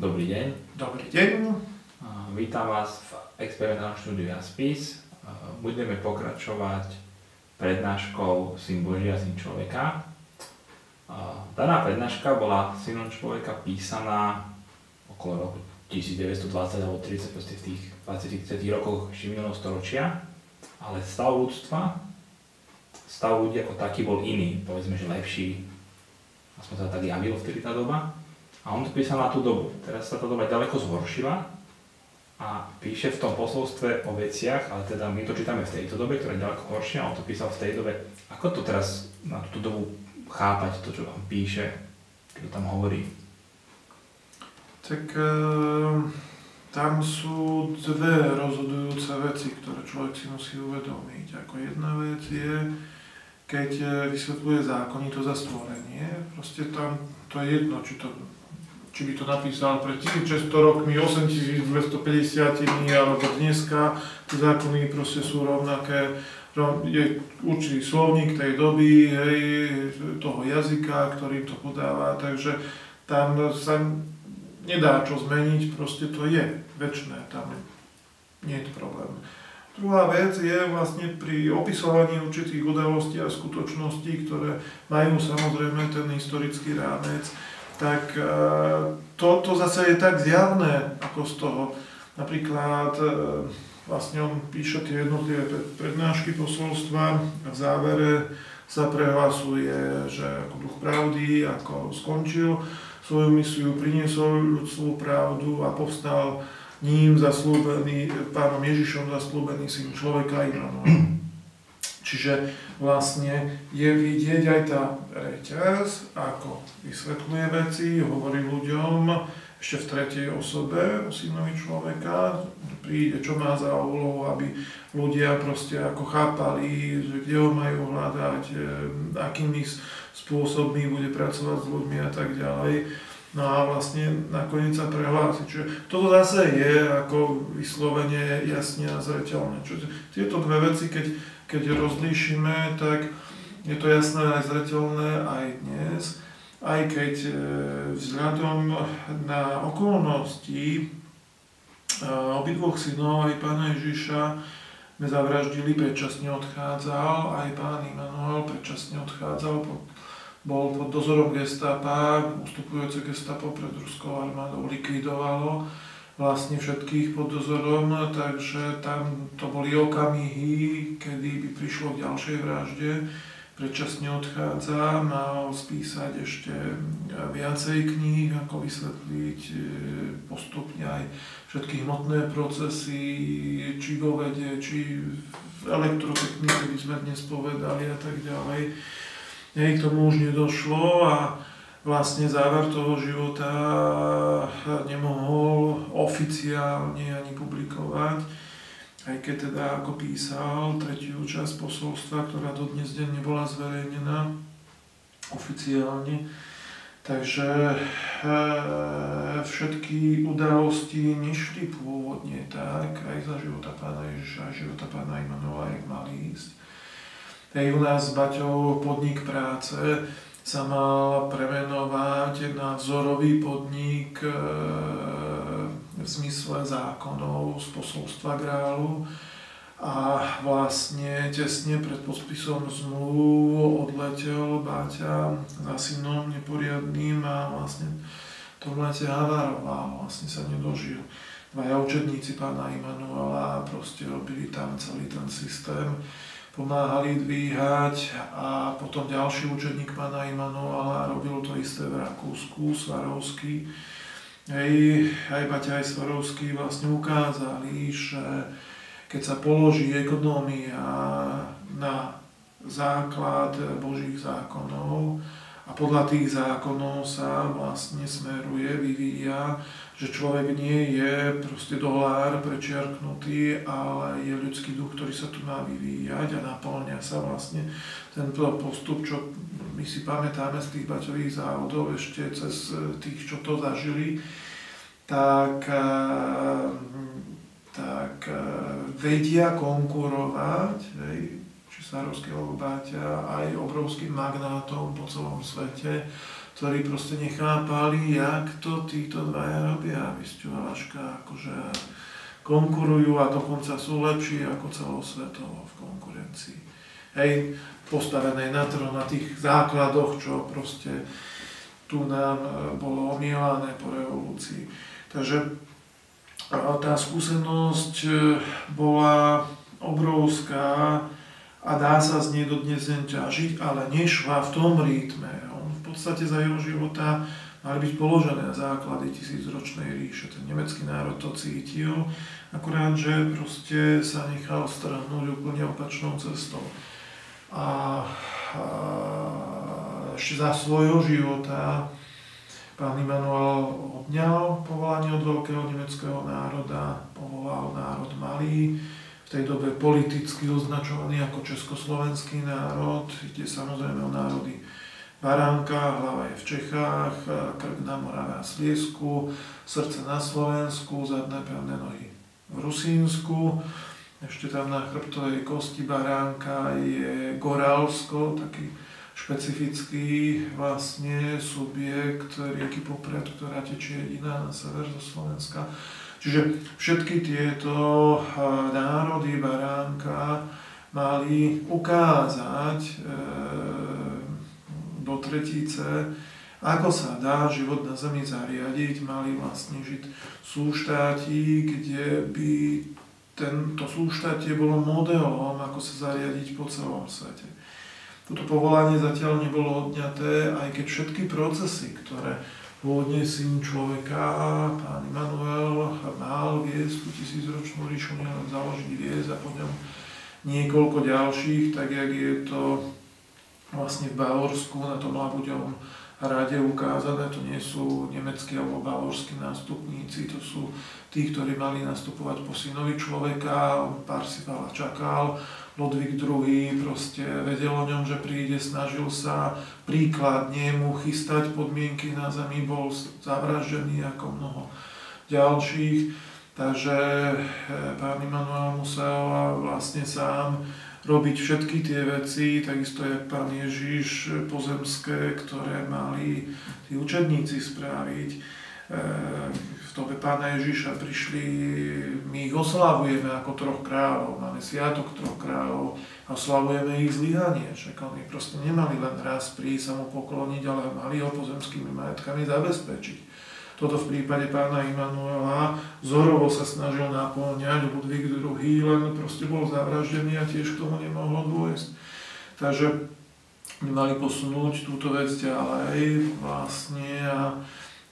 Dobrý deň. Dobrý deň. Vítam vás v experimentálnom štúdiu Jaspis. Budeme pokračovať prednáškou Syn Božia, Syn človeka. Daná prednáška bola Synom človeka písaná okolo roku 1920 alebo 30 v tých 20 rokoch ešte minulého storočia, ale stav ľudstva, stav ľudí ako taký bol iný, povedzme, že lepší, aspoň sa tak javilo vtedy tá doba. A on to písal na tú dobu. Teraz sa tá doba ďaleko zhoršila a píše v tom posolstve o veciach, ale teda my to čítame v tejto dobe, ktorá je ďaleko horšia, on to písal v tej dobe. Ako to teraz na túto dobu chápať, to, čo vám píše, čo tam hovorí? Tak e, tam sú dve rozhodujúce veci, ktoré človek si musí uvedomiť. Ako jedna vec je, keď e, vysvetľuje zákonito za stvorenie, proste tam to je jedno, či to či by to napísal pred 1600 rokmi, 8250 alebo dneska, zákony proste sú rovnaké, je určitý slovník tej doby, hej, toho jazyka, ktorým to podáva, takže tam sa nedá čo zmeniť, proste to je väčšné, tam nie je problém. Druhá vec je vlastne pri opisovaní určitých udalostí a skutočností, ktoré majú samozrejme ten historický rámec, tak e, to, to zase je tak zjavné ako z toho. Napríklad e, vlastne on píše tie jednotlivé prednášky posolstva a v závere sa prehlasuje, že ako duch pravdy, ako skončil svoju misiu, priniesol ľudskú pravdu a povstal ním zaslúbený, pánom Ježišom zaslúbený syn človeka Immanuel. Čiže vlastne je vidieť aj tá reťaz, ako vysvetľuje veci, hovorí ľuďom ešte v tretej osobe o synovi človeka, príde, čo má za úlohu, aby ľudia proste ako chápali, že kde ho majú hľadať, e, akými spôsobmi bude pracovať s ľuďmi a tak ďalej. No a vlastne nakoniec sa prehlási. Čiže toto zase je ako vyslovene jasne a zreteľné. Čiže tieto dve veci, keď keď rozlíšime, tak je to jasné aj zreteľné aj dnes, aj keď e, vzhľadom na okolnosti e, obidvoch synov, aj pána Ježiša, sme zavraždili, predčasne odchádzal, aj pán Immanuel predčasne odchádzal, bol pod dozorom gestapa, ustupujúce gestapo pred ruskou armádou likvidovalo vlastne všetkých pod dozorom, takže tam to boli okamihy, kedy by prišlo k ďalšej vražde. Predčasne odchádza, mal spísať ešte viacej kníh, ako vysvetliť e, postupne aj všetky hmotné procesy, či vo vede, či v elektrotechnike by sme dnes povedali a tak ďalej. Hej, k tomu už nedošlo a vlastne záver toho života nemohol oficiálne ani publikovať, aj keď teda ako písal tretiu časť posolstva, ktorá do dnes deň nebola zverejnená oficiálne. Takže e, všetky udalosti nešli pôvodne tak, aj za života pána Ježiša, aj života pána Imanova, jak mali ísť. Aj u nás s Baťou podnik práce, sa mal premenovať na vzorový podnik e, v zmysle zákonov z posolstva Grálu a vlastne tesne pred podpisom zmluv odletel Báťa za synom neporiadným a vlastne to lete havaroval, vlastne sa nedožil. Dvaja učedníci pána Immanuela proste robili tam celý ten systém pomáhali dvíhať a potom ďalší učeník pána Immanuela robil to isté v Rakúsku, Svarovský. Hej, aj Baťa, aj Svarovský vlastne ukázali, že keď sa položí ekonómia na základ Božích zákonov, a podľa tých zákonov sa vlastne smeruje, vyvíja, že človek nie je proste dolár prečiarknutý, ale je ľudský duch, ktorý sa tu má vyvíjať a naplňa sa vlastne tento postup, čo my si pamätáme z tých baťových závodov ešte cez tých, čo to zažili, tak, eh, tak eh, vedia konkurovať, hej, Sárovského Báťa aj obrovským magnátom po celom svete, ktorí proste nechápali, jak to títo dvaja robia. Vysťu akože konkurujú a dokonca sú lepší ako celosvetovo v konkurencii. Hej, postavené na trhu, na tých základoch, čo proste tu nám e, bolo omielané po revolúcii. Takže tá skúsenosť e, bola obrovská a dá sa z nej dodnes ťažiť, ale nešla v tom rytme, podstate za jeho života mali byť položené základy tisícročnej ríše. Ten nemecký národ to cítil, akurát, že proste sa nechal strhnúť úplne opačnou cestou. A, a ešte za svojho života pán Immanuel odňal povolanie od veľkého nemeckého národa, povolal národ malý, v tej dobe politicky označovaný ako československý národ, kde samozrejme o národy Baránka, hlava je v Čechách, krk na Morave a Sliesku, srdce na Slovensku, zadné pevné nohy v Rusínsku. Ešte tam na chrbtovej kosti baránka je Goralsko, taký špecifický vlastne subjekt rieky Popred, ktorá tečie jediná na sever zo Slovenska. Čiže všetky tieto národy baránka mali ukázať e, do tretice, ako sa dá život na Zemi zariadiť, mali vlastne žiť súštáti, kde by tento súštátie bolo modelom, ako sa zariadiť po celom svete. Toto povolanie zatiaľ nebolo odňaté, aj keď všetky procesy, ktoré pôvodne syn človeka, pán Immanuel, mal viesť tú tisícročnú ríšu, nielen založiť viesť a po ňom niekoľko ďalších, tak jak je to vlastne v Bavorsku na tom Labuďovom rade ukázané. To nie sú nemeckí alebo bavorskí nástupníci, to sú tí, ktorí mali nastupovať po synovi človeka, on Parsival čakal, Ludvík II proste vedel o ňom, že príde, snažil sa príkladne mu chystať podmienky na zemi, bol zavražený ako mnoho ďalších. Takže eh, pán Immanuel musel vlastne sám robiť všetky tie veci, takisto jak pán Ježiš pozemské, ktoré mali tí učedníci spraviť. E, v dobe pána Ježiša prišli, my ich oslavujeme ako troch kráľov, máme sviatok troch kráľov a oslavujeme ich zlyhanie. Však oni proste nemali len raz prísť sa mu pokloniť, ale mali ho pozemskými majetkami zabezpečiť. Toto v prípade pána Immanuela zorovo sa snažil naplňať, Ludvík II, len proste bol zavraždený a tiež k tomu nemohlo dôjsť. Takže by mali posunúť túto vec ďalej vlastne a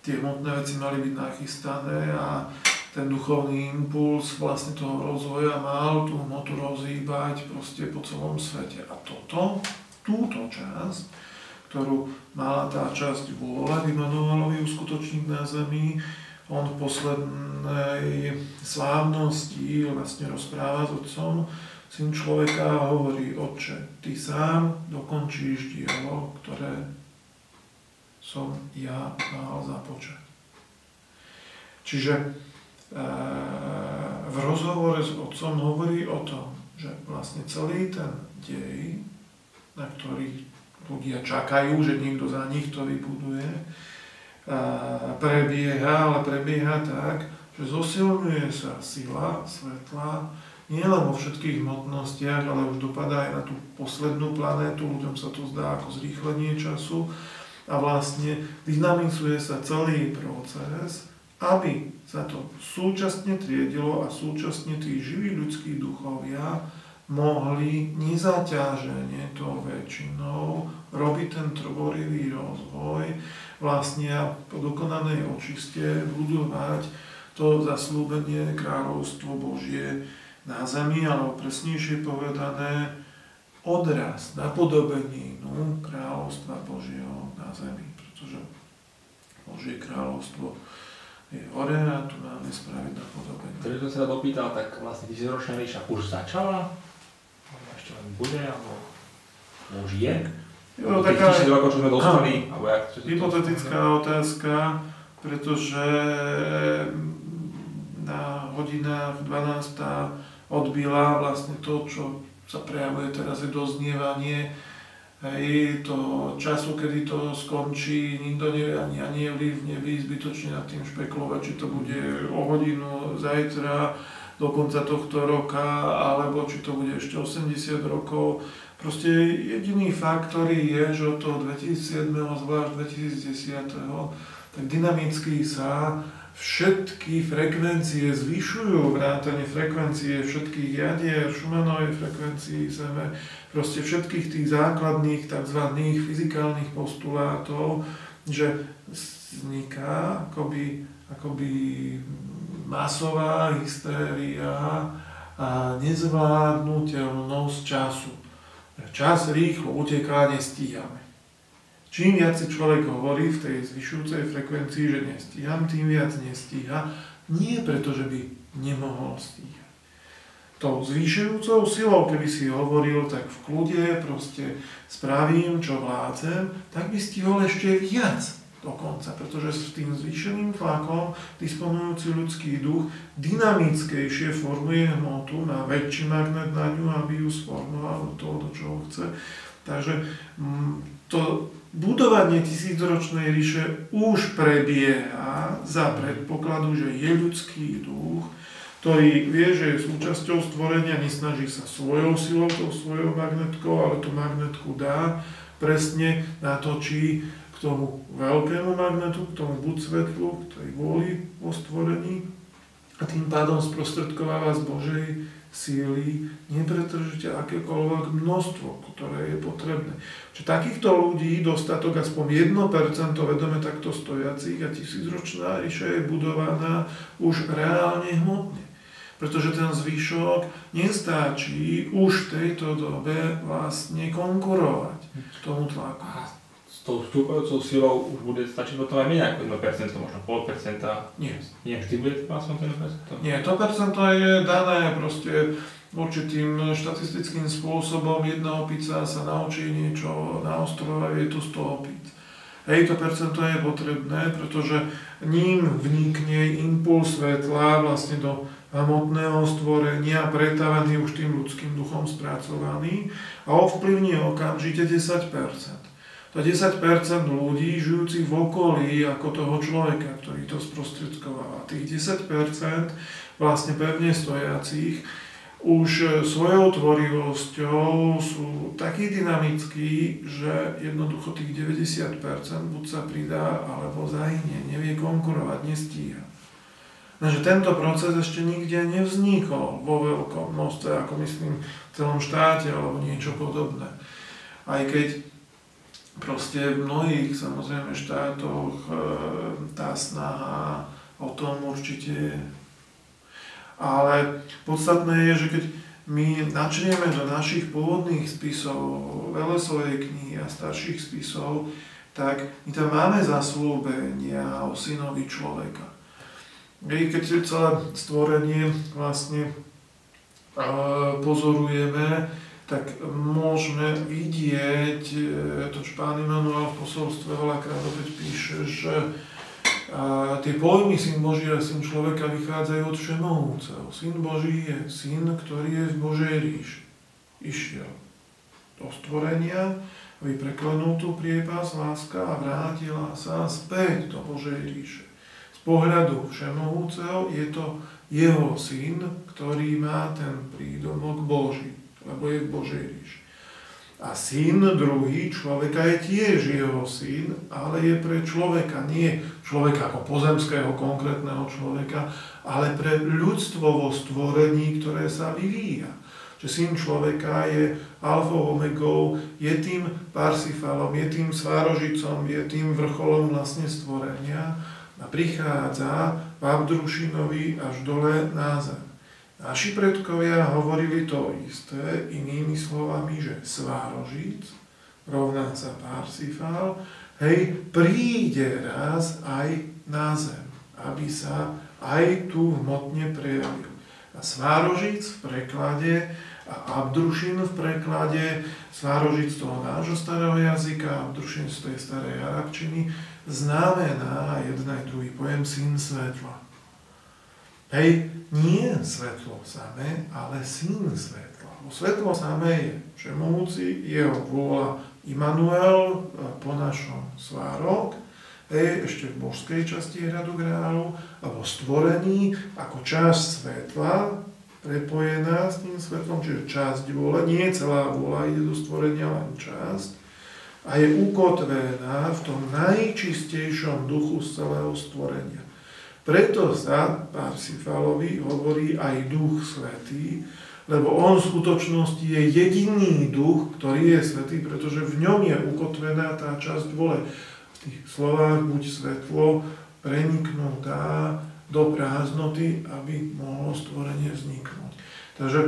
tie hmotné veci mali byť nachystané a ten duchovný impuls vlastne toho rozvoja mal tú hmotu rozhýbať proste po celom svete. A toto, túto časť, ktorú mala tá časť vôľa Immanuelovi uskutočniť na zemi. On v poslednej slávnosti vlastne rozpráva s otcom, syn človeka a hovorí, otče, ty sám dokončíš dielo, ktoré som ja mal započať. Čiže e, v rozhovore s otcom hovorí o tom, že vlastne celý ten dej, na ktorý ľudia čakajú, že niekto za nich to vybuduje, prebieha, ale prebieha tak, že zosilňuje sa sila svetla, nielen vo všetkých hmotnostiach, ale už dopadá aj na tú poslednú planétu, ľuďom sa to zdá ako zrýchlenie času. A vlastne dynamizuje sa celý proces, aby sa to súčasne triedilo a súčasne tí živí ľudskí duchovia mohli nezaťaženie to väčšinou robiť ten tvorivý rozvoj, vlastne po dokonanej očiste budovať to zaslúbenie kráľovstvo Božie na zemi, alebo presnejšie povedané odraz, napodobeninu kráľovstva Božieho na zemi, pretože Božie kráľovstvo je hore a tu máme spraviť napodobenie. To som sa dopýtal, tak vlastne tisícročná ríša už začala? Bude, alebo už je? Jo, taká, rokov, čo sme dostali, alebo jak, čo hypotetická to... otázka, pretože na hodinách 12. odbila vlastne to, čo sa prejavuje teraz je doznievanie Hej, to času, kedy to skončí, nikto nevie ani anieli v nebi zbytočne nad tým špekulovať, či to bude o hodinu zajtra, do konca tohto roka, alebo či to bude ešte 80 rokov. Proste jediný fakt, ktorý je, že od toho 2007, zvlášť 2010, tak dynamicky sa všetky frekvencie zvyšujú, vrátane frekvencie všetkých jadier, Schumannovej frekvencii Zeme, proste všetkých tých základných tzv. fyzikálnych postulátov, že vzniká akoby, akoby masová hystéria a nezvládnutelnosť času. Čas rýchlo uteká, nestíhame. Čím viac si človek hovorí v tej zvyšujúcej frekvencii, že nestíham, tým viac nestíha. Nie preto, že by nemohol stíhať. Tou zvýšujúcou silou, keby si hovoril, tak v kľude proste spravím, čo vládzem, tak by stihol ešte viac dokonca, pretože s tým zvýšeným tlakom disponujúci ľudský duch dynamickejšie formuje hmotu na väčší magnet na ňu, aby ju sformoval do toho, do čoho chce. Takže mm, to budovanie tisícročnej ríše už prebieha za predpokladu, že je ľudský duch, ktorý vie, že je súčasťou stvorenia, nesnaží sa svojou silou, tou svojou magnetkou, ale tú magnetku dá, presne natočí k tomu veľkému magnetu, k tomu buď svetlu, k tej vôli vo stvorení a tým pádom sprostredkováva z Božej síly nepretržite akékoľvek množstvo, ktoré je potrebné. Čiže takýchto ľudí dostatok aspoň 1% vedome takto stojacích a tisícročná ríša je budovaná už reálne hmotne. Pretože ten zvyšok nestáčí už v tejto dobe vlastne konkurovať tomu tlaku tou stúpajúcou silou už bude stačiť potom aj menej ako 1%, možno pol percenta. Nie. Nie, vždy bude vlastne 1%? Nie, to percento je dané proste určitým štatistickým spôsobom. Jedna opica sa naučí niečo na ostrove, je tu 100 opíc. Hej, to percento je potrebné, pretože ním vnikne impuls svetla vlastne do hmotného stvorenia, pretávaný už tým ľudským duchom spracovaný a ovplyvní okamžite 10% to 10% ľudí žijúcich v okolí ako toho človeka, ktorý to sprostredkováva. Tých 10% vlastne pevne stojacích už svojou tvorivosťou sú takí dynamickí, že jednoducho tých 90% buď sa pridá, alebo zahynie, nevie konkurovať, nestíha. Takže tento proces ešte nikde nevznikol vo veľkom množstve, ako myslím v celom štáte alebo niečo podobné. Aj keď proste v mnohých samozrejme štátoch e, tá snaha o tom určite je. Ale podstatné je, že keď my načrieme do našich pôvodných spisov, Velesovej knihy a starších spisov, tak my tam máme zaslúbenia o synovi človeka. Keď celé stvorenie vlastne e, pozorujeme, tak môžeme vidieť, e, to čo pán Emanuel v posolstve veľakrát opäť píše, že tie pojmy syn Boží a syn človeka vychádzajú od Všemohúceho. Syn Boží je syn, ktorý je v Božej ríši. Išiel do stvorenia, aby preklenul tú priepas láska a vrátila sa späť do Božej ríše. Z pohľadu Všemohúceho je to jeho syn, ktorý má ten prídomok Boží lebo je Božej ríši. A syn druhý človeka je tiež jeho syn, ale je pre človeka, nie človeka ako pozemského konkrétneho človeka, ale pre ľudstvo vo stvorení, ktoré sa vyvíja. Že syn človeka je alfou omegou, je tým parsifalom, je tým svárožicom, je tým vrcholom vlastne stvorenia a prichádza v Abdrušinovi až dole na zem. Naši predkovia hovorili to isté, inými slovami, že svárožic rovná sa Parsifal, hej, príde raz aj na zem, aby sa aj tu hmotne prejavil. A svárožic v preklade a Abdrušin v preklade, svárožic toho nášho starého jazyka, Abdrušin z tej starej arabčiny, znamená jeden aj druhý pojem syn svetla. Hej, nie svetlo samé, ale syn svetla. Bo svetlo samé je všemohúci, jeho vôľa Immanuel po našom svárok, hej, ešte v božskej časti hradu Grálu, alebo stvorení ako časť svetla, prepojená s tým svetlom, čiže časť vôle, nie celá vôľa ide do stvorenia, len časť, a je ukotvená v tom najčistejšom duchu z celého stvorenia. Preto sa Parsifalovi hovorí aj duch svetý, lebo on v skutočnosti je jediný duch, ktorý je svetý, pretože v ňom je ukotvená tá časť vole. V tých slovách buď svetlo preniknutá do prázdnoty, aby mohlo stvorenie vzniknúť. Takže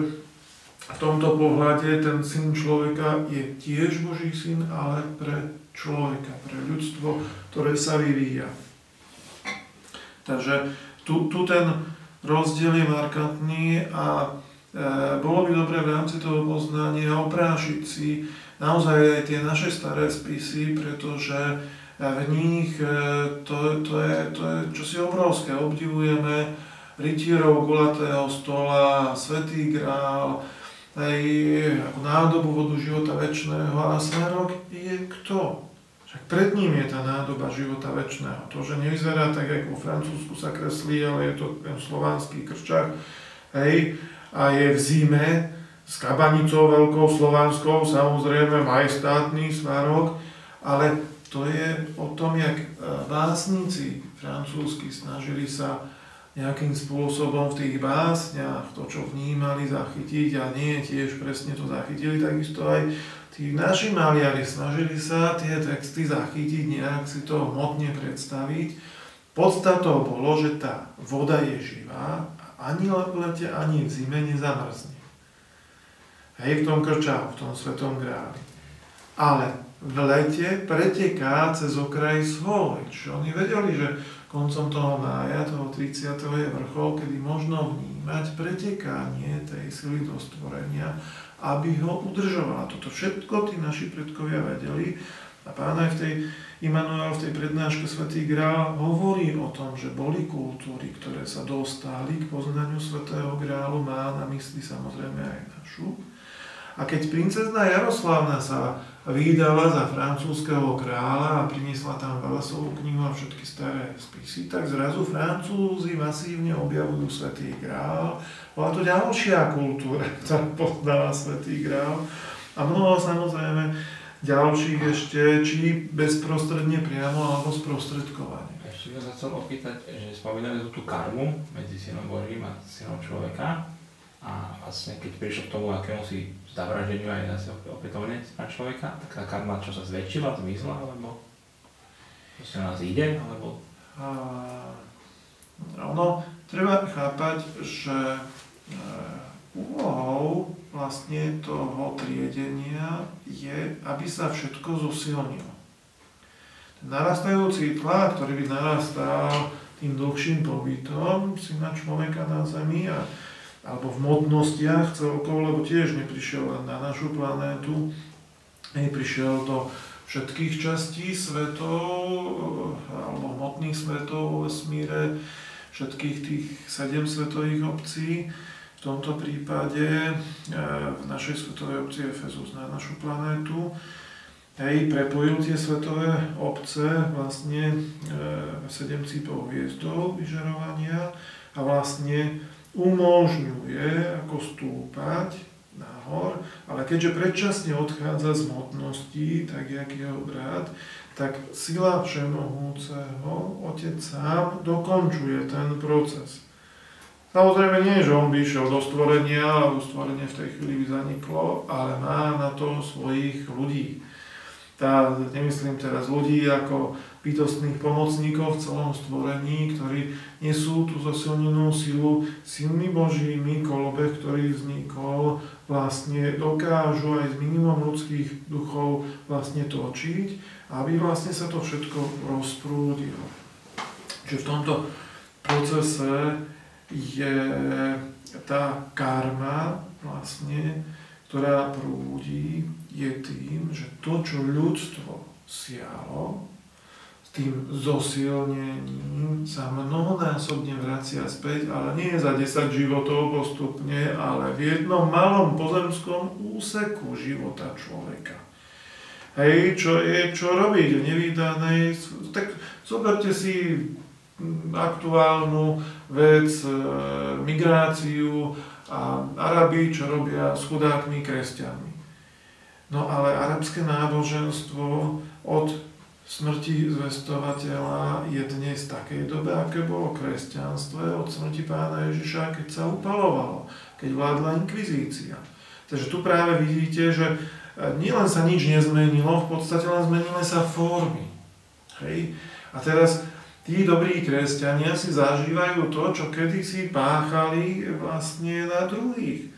v tomto pohľade ten syn človeka je tiež Boží syn, ale pre človeka, pre ľudstvo, ktoré sa vyvíja. Takže tu, tu ten rozdiel je markantný a e, bolo by dobre v rámci toho poznania oprášiť si naozaj aj tie naše staré spisy, pretože v nich e, to, to, je, to je čosi obrovské. Obdivujeme rytierov gulatého stola, svetý grál, aj ako nádobu vodu života väčšného a svárok je kto? Však pred ním je tá nádoba života väčšného. To, že nevyzerá tak, ako vo Francúzsku sa kreslí, ale je to ten slovanský krčak, hej, a je v zime s kabanicou veľkou slovanskou, samozrejme majestátny svárok, ale to je o tom, jak e, básnici francúzsky snažili sa nejakým spôsobom v tých básniach to, čo vnímali, zachytiť a nie tiež presne to zachytili, takisto aj tí naši maliari snažili sa tie texty zachytiť, nejak si to hmotne predstaviť. Podstatou bolo, že tá voda je živá a ani v lete, ani v zime nezamrzne. Hej, v tom krčáku, v tom svetom gráli. Ale v lete preteká cez okraj svoj. Oni vedeli, že koncom toho mája, toho 30. je vrchol, kedy možno vnímať pretekanie tej sily do stvorenia, aby ho udržovala. Toto všetko tí naši predkovia vedeli a pán aj v tej Immanuel v tej prednáške Svetý Grál hovorí o tom, že boli kultúry, ktoré sa dostali k poznaniu Svetého Grálu, má na mysli samozrejme aj našu. A keď princezna Jaroslavna sa vydala za francúzského kráľa a priniesla tam Velasovú knihu a všetky staré spisy, tak zrazu Francúzi masívne objavujú Svetý grál. Bola to ďalšia kultúra, ktorá poznala Svetý grál. A mnoho samozrejme ďalších ešte, či bezprostredne priamo, alebo sprostredkovane. Ešte by som sa chcel opýtať, že spomínali tú karmu medzi synom Božím a synom človeka. A vlastne keď prišiel k tomu akému si zavraždeniu aj zase opätovne na človeka, tak tá karma čo sa zväčšila, zmizla, alebo sa nás ide, alebo... A, ono, treba chápať, že e, úlohou vlastne toho triedenia je, aby sa všetko zosilnilo. Ten narastajúci tlak, ktorý by narastal tým dlhším pobytom syna človeka na Zemi a alebo v modnostiach celkovo, lebo tiež neprišiel len na našu planétu, prišiel do všetkých častí svetov, alebo hmotných svetov vo vesmíre, všetkých tých sedem svetových obcí. V tomto prípade e, v našej svetovej obci Efezus na našu planétu. Hej, prepojil tie svetové obce vlastne e, sedem cípov hviezdov vyžarovania a vlastne umožňuje ako stúpať nahor, ale keďže predčasne odchádza z hmotnosti, tak jak jeho brat, tak sila Všemohúceho, Otec sám, dokončuje ten proces. Samozrejme nie, že on by išiel do stvorenia, alebo stvorenie v tej chvíli by zaniklo, ale má na to svojich ľudí. Tá, nemyslím teraz ľudí ako bytostných pomocníkov v celom stvorení, ktorí nesú tú zosilnenú silu silmi Božími, kolobeh, ktorý vznikol, vlastne dokážu aj s minimum ľudských duchov vlastne točiť, aby vlastne sa to všetko rozprúdilo. Čiže v tomto procese je tá karma vlastne, ktorá prúdi, je tým, že to, čo ľudstvo sialo, tým zosilnením sa mnohonásobne vracia späť, ale nie za 10 životov postupne, ale v jednom malom pozemskom úseku života človeka. Hej, čo je, čo robiť, nevydané. Tak zoberte si aktuálnu vec, e, migráciu a Arabi, čo robia s chudákmi kresťanmi. No ale arabské náboženstvo od smrti zvestovateľa je dnes v takej dobe, aké bolo kresťanstve od smrti pána Ježiša, keď sa upalovalo, keď vládla inkvizícia. Takže tu práve vidíte, že nielen sa nič nezmenilo, v podstate len zmenili sa formy. Hej? A teraz tí dobrí kresťania si zažívajú to, čo kedysi páchali vlastne na druhých.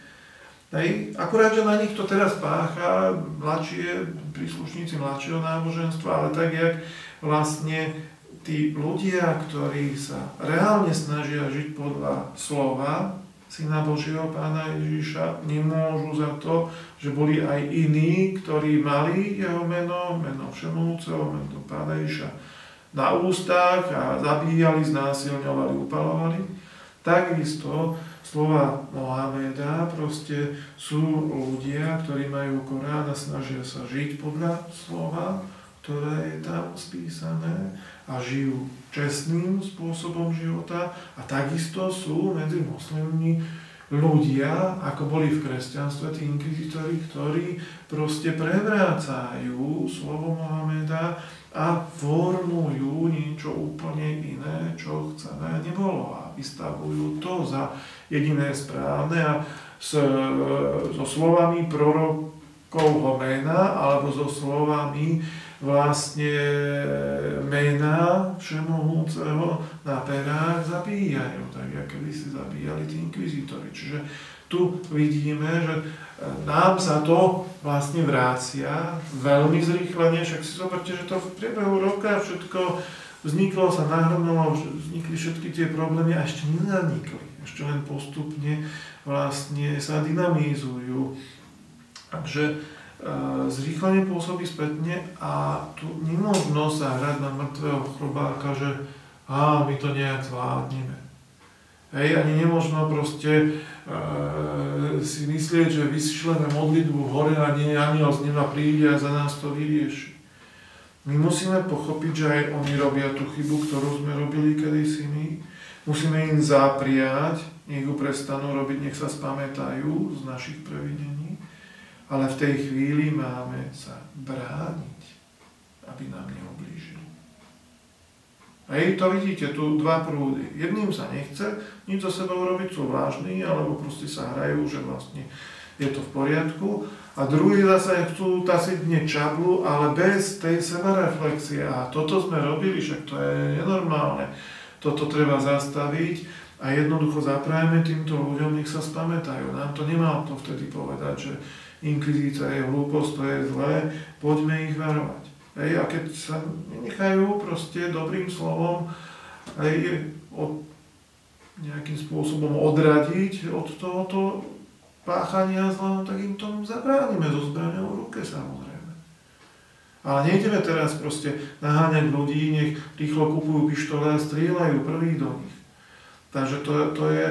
Hej. Akurát, že na nich to teraz pácha mladšie, príslušníci mladšieho náboženstva, ale tak, jak vlastne tí ľudia, ktorí sa reálne snažia žiť podľa slova, Syna Božieho Pána Ježiša, nemôžu za to, že boli aj iní, ktorí mali jeho meno, meno Všemovúceho, meno Pána Ježiša na ústach a zabíjali, znásilňovali, upalovali. Takisto slova Mohameda proste sú ľudia, ktorí majú Korán a snažia sa žiť podľa slova, ktoré je tam spísané a žijú čestným spôsobom života a takisto sú medzi moslimmi ľudia, ako boli v kresťanstve, tí inkvizitori, ktorí proste prevrácajú slovo Mohameda a formujú niečo úplne iné, čo chceme nebolo. A vystavujú to za jediné správne a s, so slovami prorokovho mena alebo so slovami vlastne mena všemohúceho na perách zabíjajú, tak ako si zabíjali tí inkvizitori. Čiže tu vidíme, že e, nám sa to vlastne vrácia veľmi zrýchlene, však si zoberte, že to v priebehu roka všetko vzniklo, sa nahrnulo, vznikli všetky tie problémy a ešte nezanikli. Ešte len postupne vlastne sa dynamizujú. Takže zrýchlenie pôsobí spätne a tu nemožno sa hrať na mŕtvého chrobáka, že a my to nejak zvládneme. Hej, ani nemožno proste e, si myslieť, že vyšleme modlitbu hore a nie aniel z neba príde a za nás to vyrieši. My musíme pochopiť, že aj oni robia tú chybu, ktorú sme robili kedysi my. Musíme im zapriať, nech ju prestanú robiť, nech sa spamätajú z našich previdení ale v tej chvíli máme sa brániť, aby nám neoblížili. Hej, to vidíte, tu dva prúdy. Jedným sa nechce nič so sebou robiť, sú vážni, alebo proste sa hrajú, že vlastne je to v poriadku. A druhý zase chcú tasiť dne čablu, ale bez tej sebareflexie. A toto sme robili, však to je nenormálne. Toto treba zastaviť a jednoducho zaprajeme týmto ľuďom, nech sa spamätajú. Nám to nemal to vtedy povedať, že inkvizícia je hlúposť, to je zlé, poďme ich varovať. Hej, a keď sa nechajú proste dobrým slovom hej, od, nejakým spôsobom odradiť od tohoto páchania zla, no tak im tomu zabránime so zbraňou v ruke samozrejme. Ale nejdeme teraz proste naháňať ľudí, nech rýchlo kupujú pištole a strieľajú prvý do nich. Takže to, to je,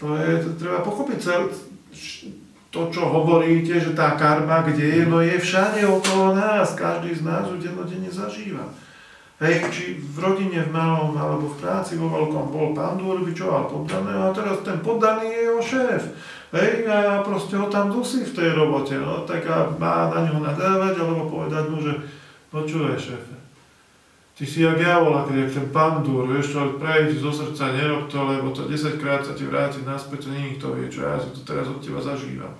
to je, to treba pochopiť to, čo hovoríte, že tá karma, kde je, no je všade okolo nás, každý z nás ju dennodenne zažíva. Hej, či v rodine v malom, alebo v práci vo veľkom bol pán Dôrbičoval poddaného a teraz ten poddaný je jeho šéf. Hej, a proste ho tam dusí v tej robote, no tak a má na ňo nadávať, alebo povedať mu, že počúvaj šéfe, ty si jak ja volá, keď ten pandur, vieš čo, prejdi zo srdca, nerob to, lebo to 10 krát sa ti vráti naspäť, to nie nikto vie, čo ja si to teraz od teba zažívam.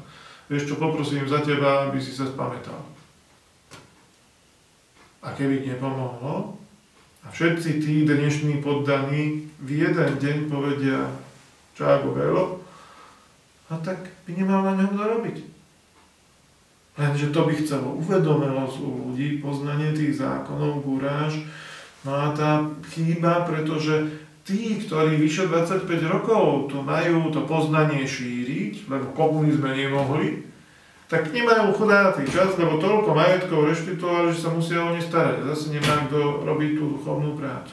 Vieš čo, poprosím za teba, aby si sa spamätal. A keby nepomohlo, a všetci tí dnešní poddaní v jeden deň povedia čágo velo, a tak by nemal na ňom zarobiť. Lenže to by chcelo uvedomelosť u ľudí, poznanie tých zákonov, gúráž, no a tá chýba, pretože tí, ktorí vyše 25 rokov to majú to poznanie šíriť, lebo komunizme nemohli, tak nemajú chudáci čas, lebo toľko majetkov reštituovali, že sa musia o ne starať. Zase nemá kto robiť tú duchovnú prácu.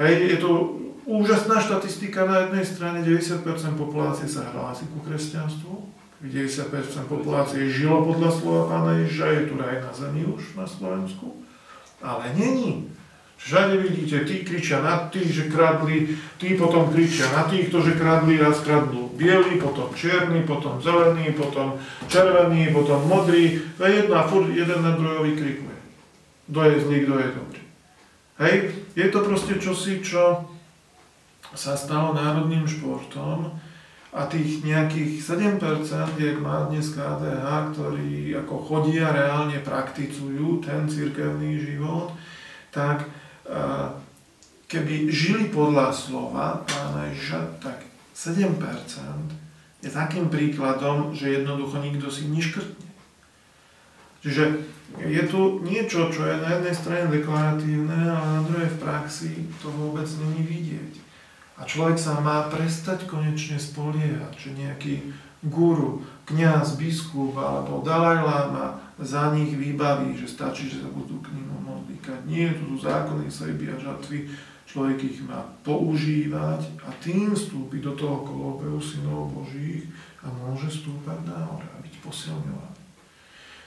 Hej, je to úžasná štatistika na jednej strane, 90% populácie sa hlási ku kresťanstvu, 90% populácie žilo podľa slova Pána Ježiša, je tu aj na zemi už na Slovensku, ale není. Všade vidíte, tí kričia na tých, že kradli, tí potom kričia na týchto, že kradli, raz kradnú biely, potom čierny, potom zelený, potom červený, potom modrý. To je jedna, furt jeden na druhého vykrikuje. Kto je zlý, kto je dobrý. Hej, je to proste čosi, čo sa stalo národným športom a tých nejakých 7%, jak má dnes KDH, ktorí ako chodia, reálne prakticujú ten cirkevný život, tak keby žili podľa slova pána Ježiša, tak 7% je takým príkladom, že jednoducho nikto si neškrtne. Čiže je tu niečo, čo je na jednej strane deklaratívne, ale na druhej v praxi to vôbec není vidieť. A človek sa má prestať konečne spoliehať, že nejaký guru, kňaz, biskup alebo Dalaj Lama za nich vybaví, že stačí, že sa budú k ním modlíkať. Nie, tu sú zákony sejby a žatvy, človek ich má používať a tým vstúpiť do toho kolobehu synov Božích a môže stúpať nahore a byť posilňovaný.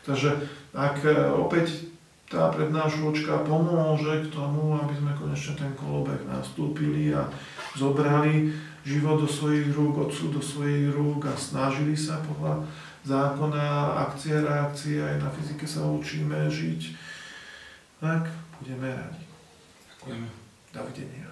Takže ak e, opäť tá prednášočka pomôže k tomu, aby sme konečne ten kolobeh nastúpili a zobrali život do svojich rúk, odsu do svojich rúk a snažili sa podľa zákona, akcie, reakcie, aj na fyzike sa učíme žiť, tak budeme radi. Ďakujeme. Dovidenia.